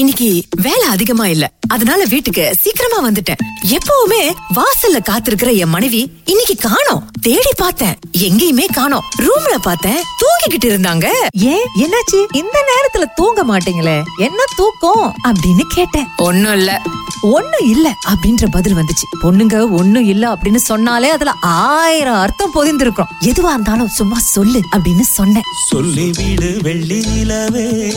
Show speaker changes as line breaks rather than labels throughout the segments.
இன்னைக்கு வேலை அதிகமா இல்ல. அதனால வீட்டுக்கு சீக்கிரமா வந்துட்டேன். எப்பவுமே வாசல்ல காத்திருக்கிற என் மனைவி இன்னைக்கு காணோம். தேடி பார்த்தேன். எங்கேயுமே காணோம். ரூம்ல பார்த்தேன். தூங்கிக்கிட்டு இருந்தாங்க.
ஏன்? என்னாச்சு? இந்த நேரத்துல தூங்க மாட்டீங்களே? என்ன தூக்கம்? அப்படின்னு கேட்டேன்.
ஒண்ணும் இல்ல.
ஒண்ணும் இல்ல அப்படின்ற பதில் வந்துச்சு. பொண்ணுங்க ஒண்ணும் இல்ல அப்படின்னு சொன்னாலே அதுல ஆயிரம் அர்த்தம் பொதிந்திருக்கும். எதுவா இருந்தாலும் சும்மா சொல்லு அப்படின்னு சொன்னேன்.
சொல்லிவிடு வெள்ளி நிலவே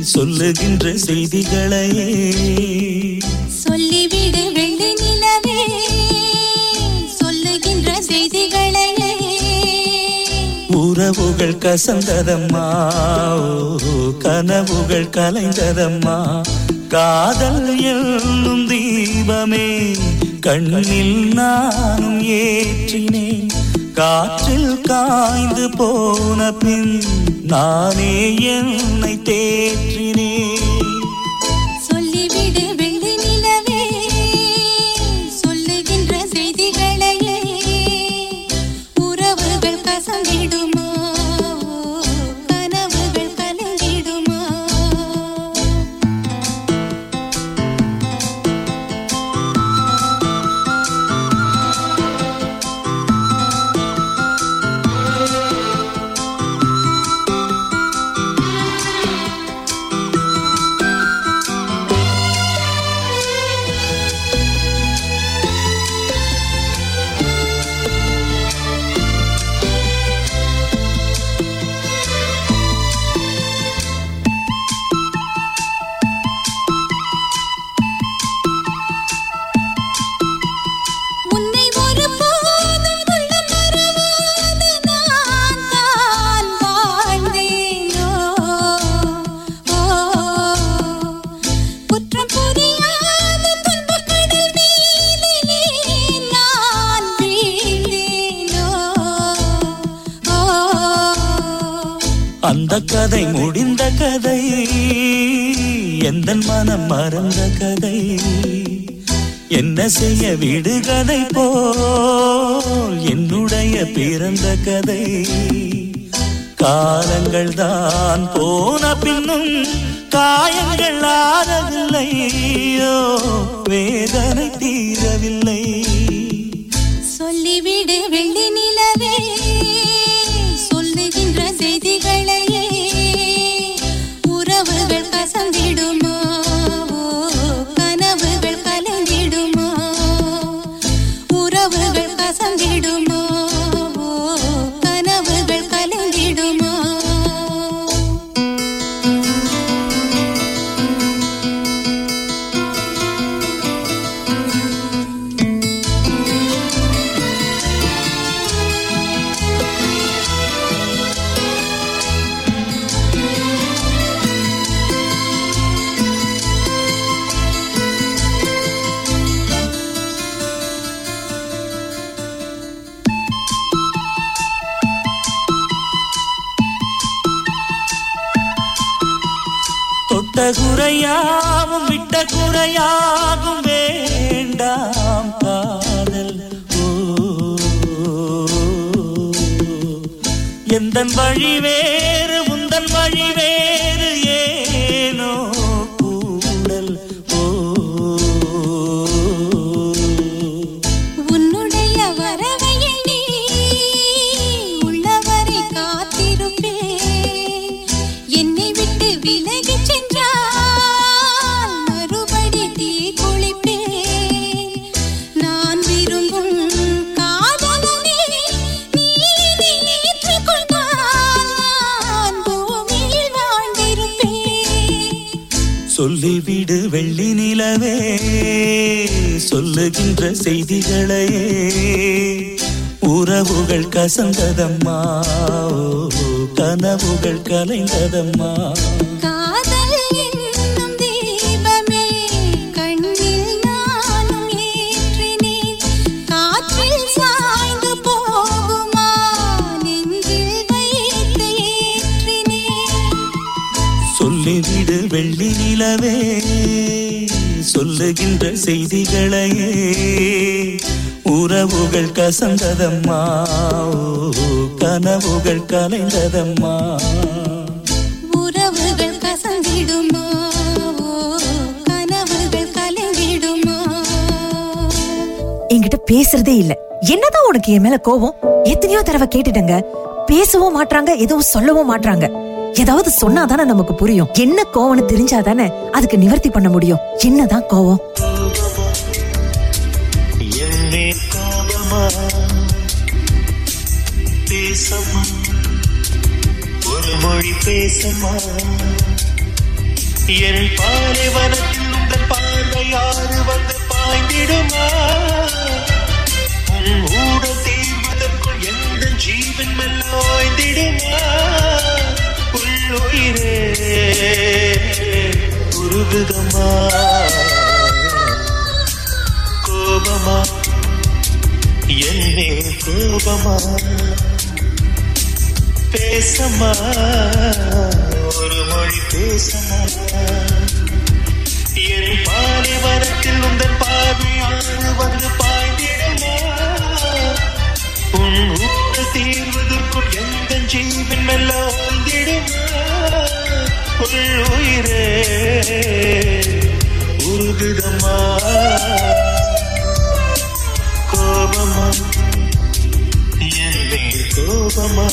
சொல்லுகின்ற செய்திகளையே.
சொல்லிவிடு வெள்ளி நிலவே சொல்லுகின்ற செய்திகளையே.
உறவுகள் கசந்ததம்மா ஓ, கனவுகள் கலைந்ததம்மா காதல் என்னும் தீபமே கண்ணில் நானும் ஏற்றினேன். காற்றில் காய்ந்து போன பின் நானே என்னை தேற்றினேன். மனம் மறந்த கதை. என்ன செய்ய விடு கதை போல் என்னுடைய பிறந்த கதை. காலங்கள் தான் போன பின்னும் காயங்கள் ஆறவில்லையோ வேதனை தீரவில்லை.
சொல்லிவிடு வெள்ளி
எந்த வழி சொல்லுகின்ற செய்திகளையே உறவுகள் கசந்ததம்மா கனவுகள் கலைந்ததம்மா. சொல்லிவிடு வெள்ளி நிலவே. சொல்லுகின்ற செய்திகளையே. உறவுகள் கசந்ததம்மா கனவுகள் கலைந்ததம்மா.
உறவுகள் கசந்திடுமா கனவுகள் கலைந்திடுமா.
என்கிட்ட பேசுறதே இல்ல. என்னதான் உனக்கு என் மேல கோபம்? எத்தனையோ தடவை கேட்டுட்டங்க. பேசவும் மாட்டாங்க எதுவும் சொல்லவும் மாட்டாங்க ஏதாவது சொன்னாதானே நமக்கு புரியும். என்ன கோவம்னு தெரிஞ்சாதானே அதுக்கு நிவர்த்தி பண்ண முடியும். என்னதான் கோவம்?
பேசமா? ஒரு மொழி பேசமா? என் பாலைவனத்தில் உங்கள் பார்வையாறு வந்து பாய்ந்திடுமா? உன் ஊடல் தீர்வதற்குள் எந்த ஜீவன் மெல்லோய்ந்திடுமா உள்ளுயிரே உருகுதமா கோபமா? என்னே கோபமா? பேசமா ஒரு மொழி பேசமா என் பாலைவனத்தில் உந்தன் பார்வை வந்து பாய்ந்திடுமா? உன் ஊழல் தீர்வதற்குள் எந்த ஜீவன் மெல்ல ஓய்ந்திடுமா உயிரே உருகுதமா கோபமா? என் கோபமா?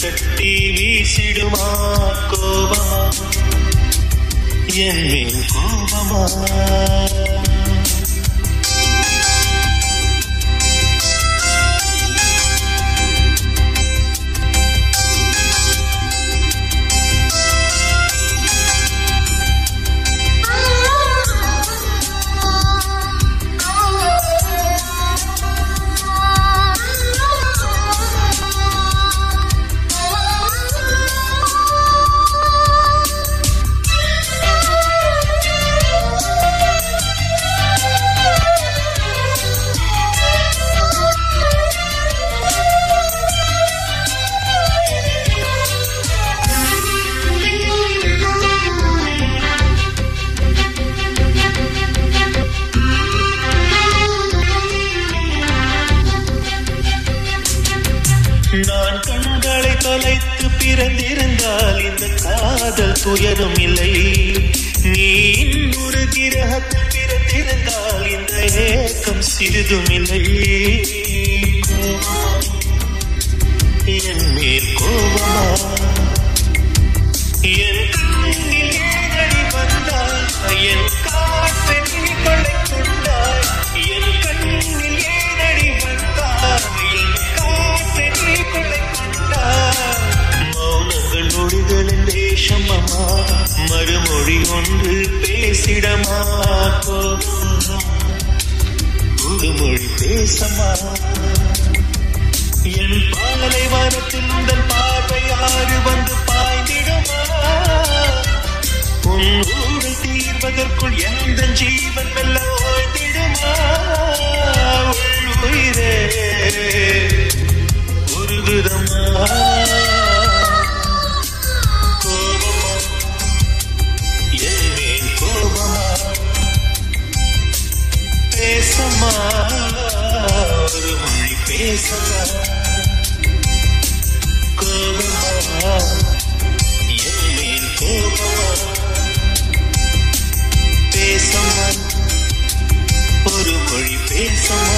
காயத்தில் கட்டி வீசிடுமா கோபமா? என் கோபமா? ஏக்கம் என் மேல் கோபமா? என் கண்ணில் ஏனடி வந்தாய் என் காற்றை நீ கொண்டாய் என் கண்ணில் ஏனடி வந்தாய் என் காற்றை நீ கொண்டாய் மௌனங்கள் மொழிகளின் தேசமமா மறுமொழி ஒன்று பேசிடமா? கோபமா ஒரு மொழி பேசமா என் பாலை வாரத்தில் உங்கள் பார்வை ஆறு வந்து பாய்ந்திடுமா உன் ஊடு தீர்வதற்குள் எந்த ஜீவன் வெல்ல ஓய்ந்திடுமா? உள் உயிரே ஒரு விதமா பேசமா ஒரு மொழி பேசமா கோபமா என் மேல் கோபமா பேசமா ஒரு மொழி பேசமா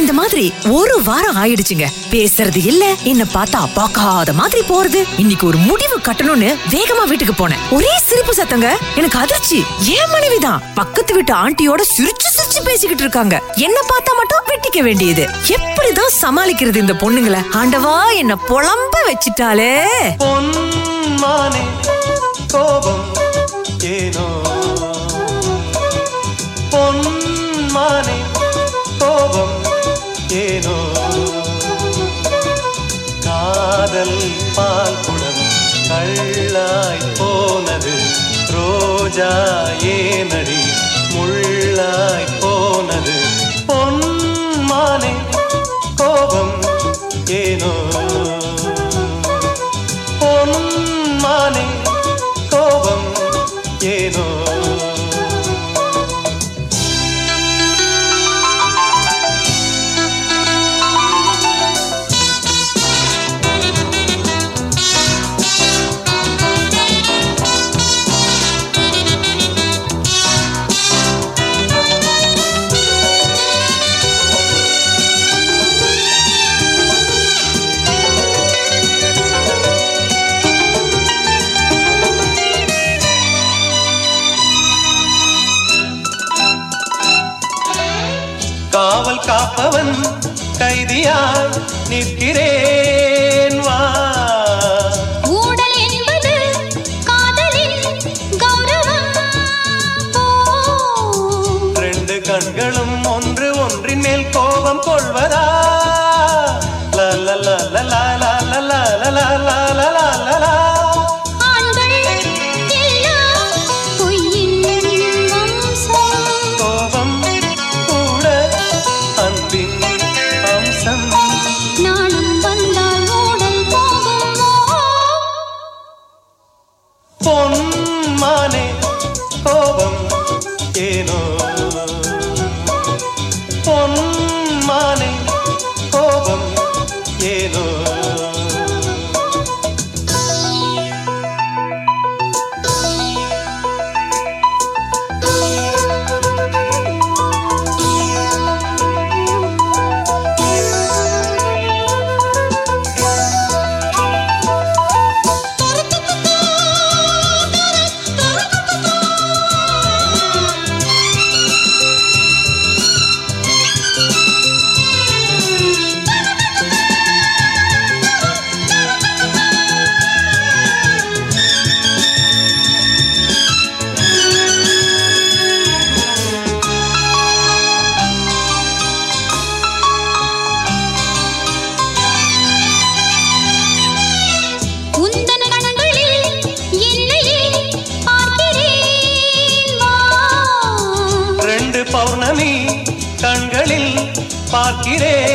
இந்த
மாதிரி ஒரு வாரம் ஆயிடுச்சுங்க. பேசுறது இல்ல என்ன பார்த்தா பார்க்காத மாதிரி போறது. இன்னைக்கு ஒரு முடிவு கட்டணும்னு வேகமா வீட்டுக்கு போனேன். ஒரே சிரிப்பு சத்தங்க. எனக்கு அதிர்ச்சி. ஏன் மனைவிதான். பக்கத்து வீட்டு ஆண்டியோட சிரிச்சு சிரிச்சு பேசிக்கிட்டு இருக்காங்க. என்ன பார்த்தா மட்டும் வெட்டிக்க வேண்டியது. எப்படிதான் சமாளிக்கிறது இந்த பொண்ணுங்களை? ஆண்டவா என்ன புலம்ப வச்சிட்டாலே
கோபம் ஏனோ காதல் பால் குடம் கள்ளாய் போனது. ரோஜா ஏனடி முள்ளாய் போனது. பொன்மானே கோபம் ஏனோ? பொன்மானே கோபம் ஏனோ?
aire.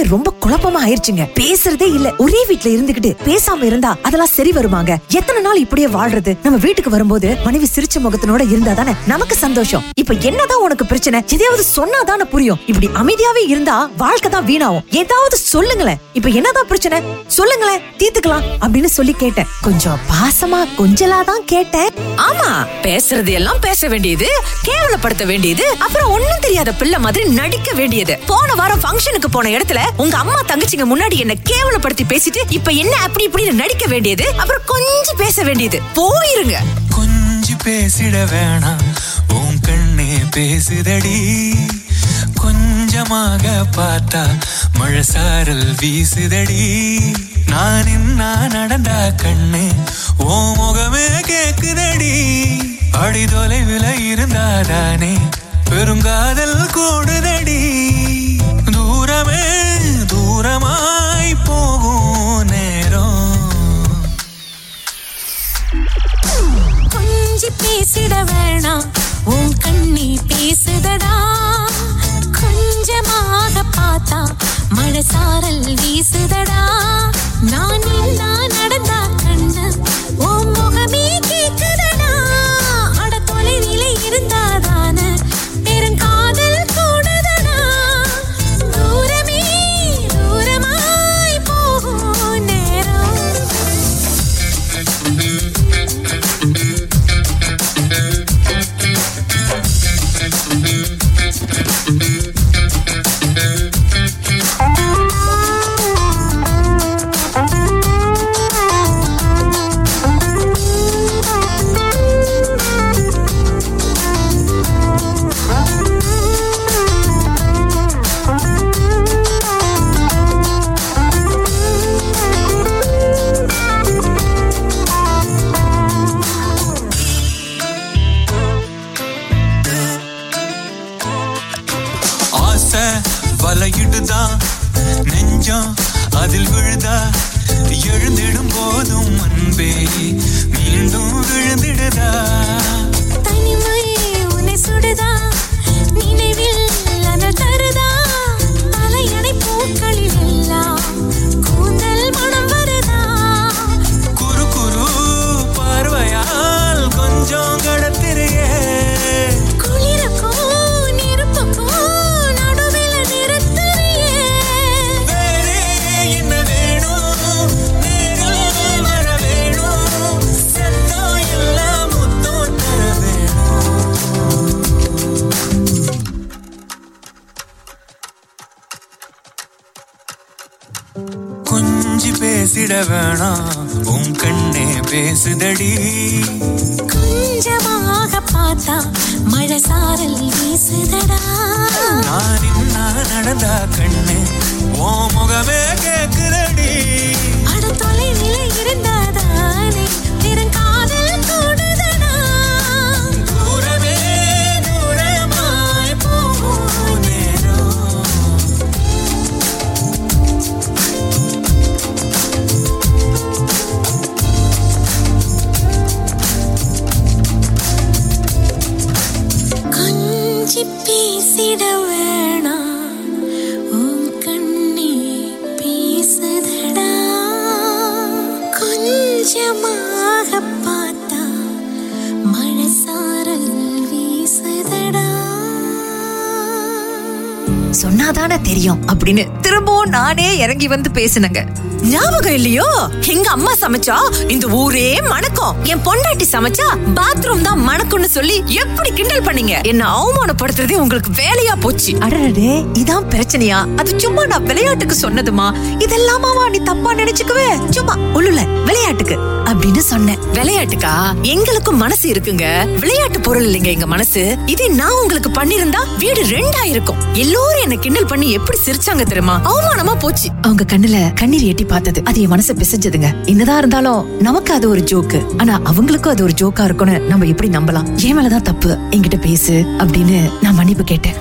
mi rumbo. குழப்பமா ஆயிருச்சுங்க பேசுறதே இல்ல. ஒரே வீட்டுல இருந்துகிட்டு பேசாம இருந்தா அதெல்லாம் சரி வருமாங்க. எத்தனை நாள் இப்படியே வாழ்றது? நம்ம வீட்டுக்கு வரும்போது மனைவி சிரிச்ச முகத்தினோட இருந்தா தானே? நமக்கு சந்தோஷம். இப்ப என்னதான் உனக்கு பிரச்சனை? எதையாவது சொன்னாதானே புரியும். இப்படி அமைதியாவே இருந்தா வாழ்க்கை தான் வீணாகும். ஏதாவது சொல்லுங்களேன். இப்ப என்னதான் பிரச்சனை? சொல்லுங்களேன். தீர்த்துக்கலாம் அப்படின்னு சொல்லி கேட்டேன். கொஞ்சம் பாசமா கொஞ்சலா தான் கேட்டேன்.
ஆமா. பேசுறது எல்லாம் பேச வேண்டியது கேவலப்படுத்த வேண்டியது அப்புறம் ஒண்ணும் தெரியாத பிள்ளை மாதிரி நடிக்க வேண்டியது. போன வாரம் ஃபங்க்ஷனுக்கு போன இடத்துல உங்க அம்மா தங்கச்சிங்க முன்னாடி என்ன கேவலப்படுத்தி பேசிட்டு இப்ப என்ன அப்படி இப்படின்னு நடிக்க வேண்டியது? அப்புறம் கொஞ்சம் பேச வேண்டியது. போயிருங்க.
கொஞ்சம் பேசிட வேணாம். உன் கண்ணே பேசுதடி. கொஞ்சமாக பார்த்தா மழை சாரல் வீசுதடி. நான் என்ன நடந்தா கண்ணு ஓ முகமே கேக்குதடி. அடி தொலைவில் இருந்தாதானே பெருங்காதல் கூடுதடி. தூரமே
கொஞ்சி பேசிட வேணாம். உன் கண்ணி பேசுதடா. கொஞ்சமாக பார்த்தா மழை சாரல் வீசுதடா. நான்
வலையிடுதான் நெஞ்சம் அதில் விழுதா? எழுந்திடும் போதும் அன்பே மீண்டும் விழுந்திடுதா?
தனிமை உன்னை சுடுதா? நினைவில் அனல் தருதா? தலையணை பூக்களில் எல்லாம் கூந்தல் மனம் வருதா?
குறு குறு பார்வையால் கொஞ்சம் கடத்திரையே பேசிட வேணாம். உன் கண்ணே பேசுதடி.
கொஞ்சமாக பார்த்தா மழை சாரல் வீசுதடா.
நான் இன்னா நடந்தா கண்ணு ஓ முகமே கேக்குதடி.
அட தொலைவிலே இருந்தாதானே பேசிட வேணாம்
சொன்னாதானே தெரியும் அப்படின்னு திரும்பவும் நானே இறங்கி வந்து பேசினங்க.
ஞாபகம் இல்லையோ? எங்க அம்மா சமைச்சா இந்த ஊரே மணக்கும். என் பொண்டாட்டி சமைச்சா பாத்ரூம் தான் மணக்கும்னு சொல்லி எப்படி கிண்டல் பண்ணீங்க? என்ன அவமானப்படுத்துறதே உங்களுக்கு வேலையா போச்சு.
அடடே இதான் பிரச்சனையா? அது சும்மா நான் விளையாட்டுக்கு சொன்னதுமா? இதெல்லாமாவா நீ தப்பா நினைச்சுக்கவே? சும்மா உள்ளுல விளையாட்டுக்கு. அப்படின்னு சொன்னேன்.
விளையாட்டுக்கா எங்களுக்கும் மனசு இருக்குங்க. விளையாட்டு பொருள் இல்லைங்க எங்க மனசு. இதே நான் உங்களுக்கு பண்ணிருந்தா வீடு ரெண்டா இருக்கும். எல்லோரும் என்ன கிண்டல் பண்ணி எப்படி சிரிச்சாங்க தெரியுமா? அவமானமா போச்சு.
அவங்க கண்ணுல கண்ணீர் எட்டி பார்த்தது. அது என் மனசை பிசைஞ்சதுங்க. என்னதான் இருந்தாலும் நமக்கு அது ஒரு ஜோக்கு ஆனா அவங்களுக்கும் அது ஒரு ஜோக்கா இருக்கும்னு நம்ம எப்படி நம்பலாம்? என் மேலதான் தப்பு. என்கிட்ட பேசு அப்படின்னு நான் மன்னிப்பு கேட்டேன்.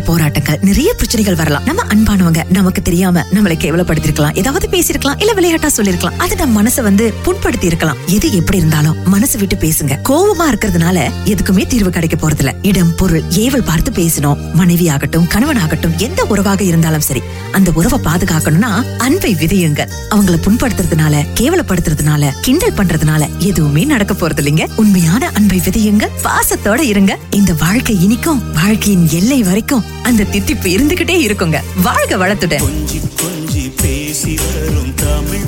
போராட்டங்கள் நிறைய பிரச்சனைகள் வரலாம். நம்ம அன்பானவங்க நமக்கு தெரியாம நம்மளை கேவலப்படுத்திருக்கலாம். ஏதாவது பேசிருக்கலாம் இல்ல விளையாட்டா சொல்லிருக்கலாம் அது நம்ம மனசை வந்து புண்படுத்தி இருக்கலாம் எது எப்படி இருந்தாலும் மனசு விட்டு பேசுங்க. கோவமா இருக்கிறதுனால எதுக்குமே தீர்வு கிடைக்க போறதில்ல. இடம் பொருள் ஏவல் பார்த்து பேசணும். மனைவி ஆகட்டும் கணவன் ஆகட்டும் எந்த உறவாக இருந்தாலும் சரி. அந்த உறவை பாதுகாக்கணும்னா அன்பை விதையுங்க. அவங்களை புண்படுத்துறதுனால கேவலப்படுத்துறதுனால கிண்டல் பண்றதுனால எதுவுமே நடக்க போறது இல்லைங்க உண்மையான அன்பை விதையுங்க. பாசத்தோட இருங்க. இந்த வாழ்க்கை இனிக்கும் வாழ்க்கையின் எல்லை வரைக்கும் அந்த தித்திப்பு இருந்துகிட்டே இருக்குங்க. வாழ்க்கை வளர்த்துட்டேன்
கொஞ்சி கொஞ்சி பேசி வரும் தமிழ்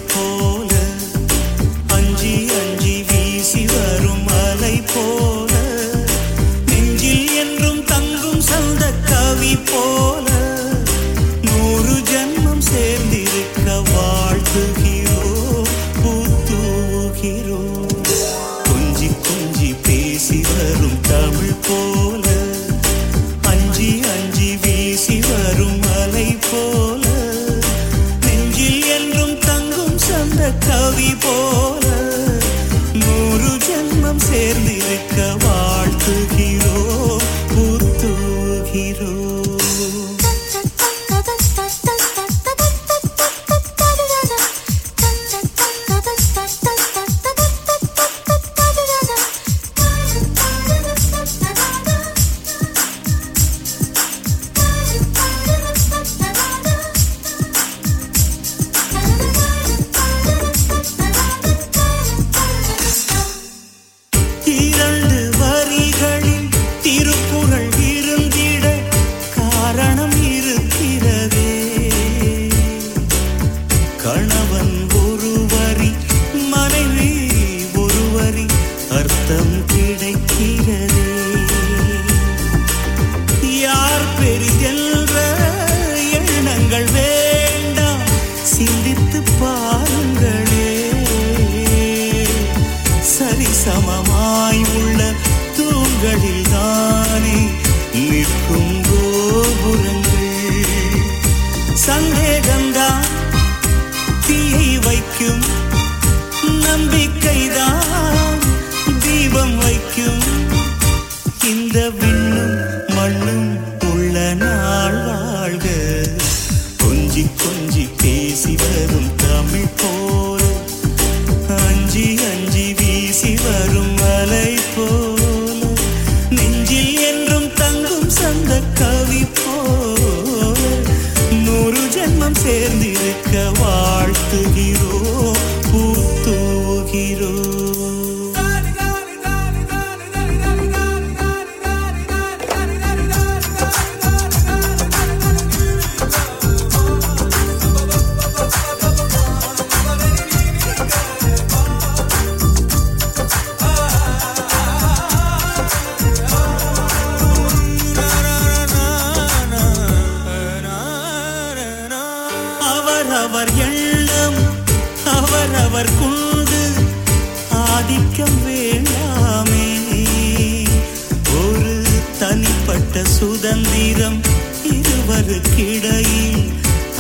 சுதந்திரம் இருவருக்கிடையில்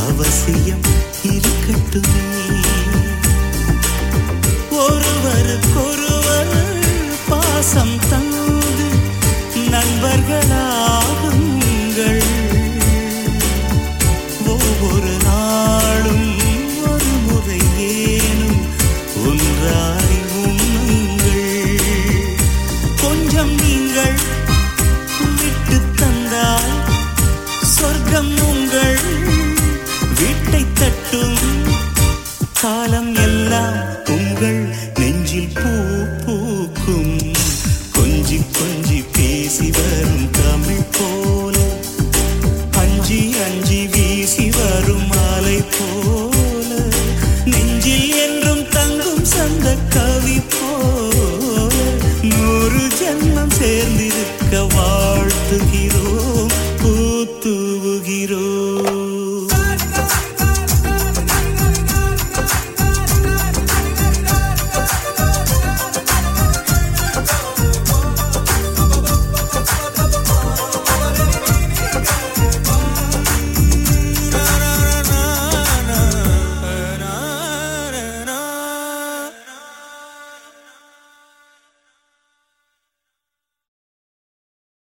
அவசியம் இருக்கட்டுமே.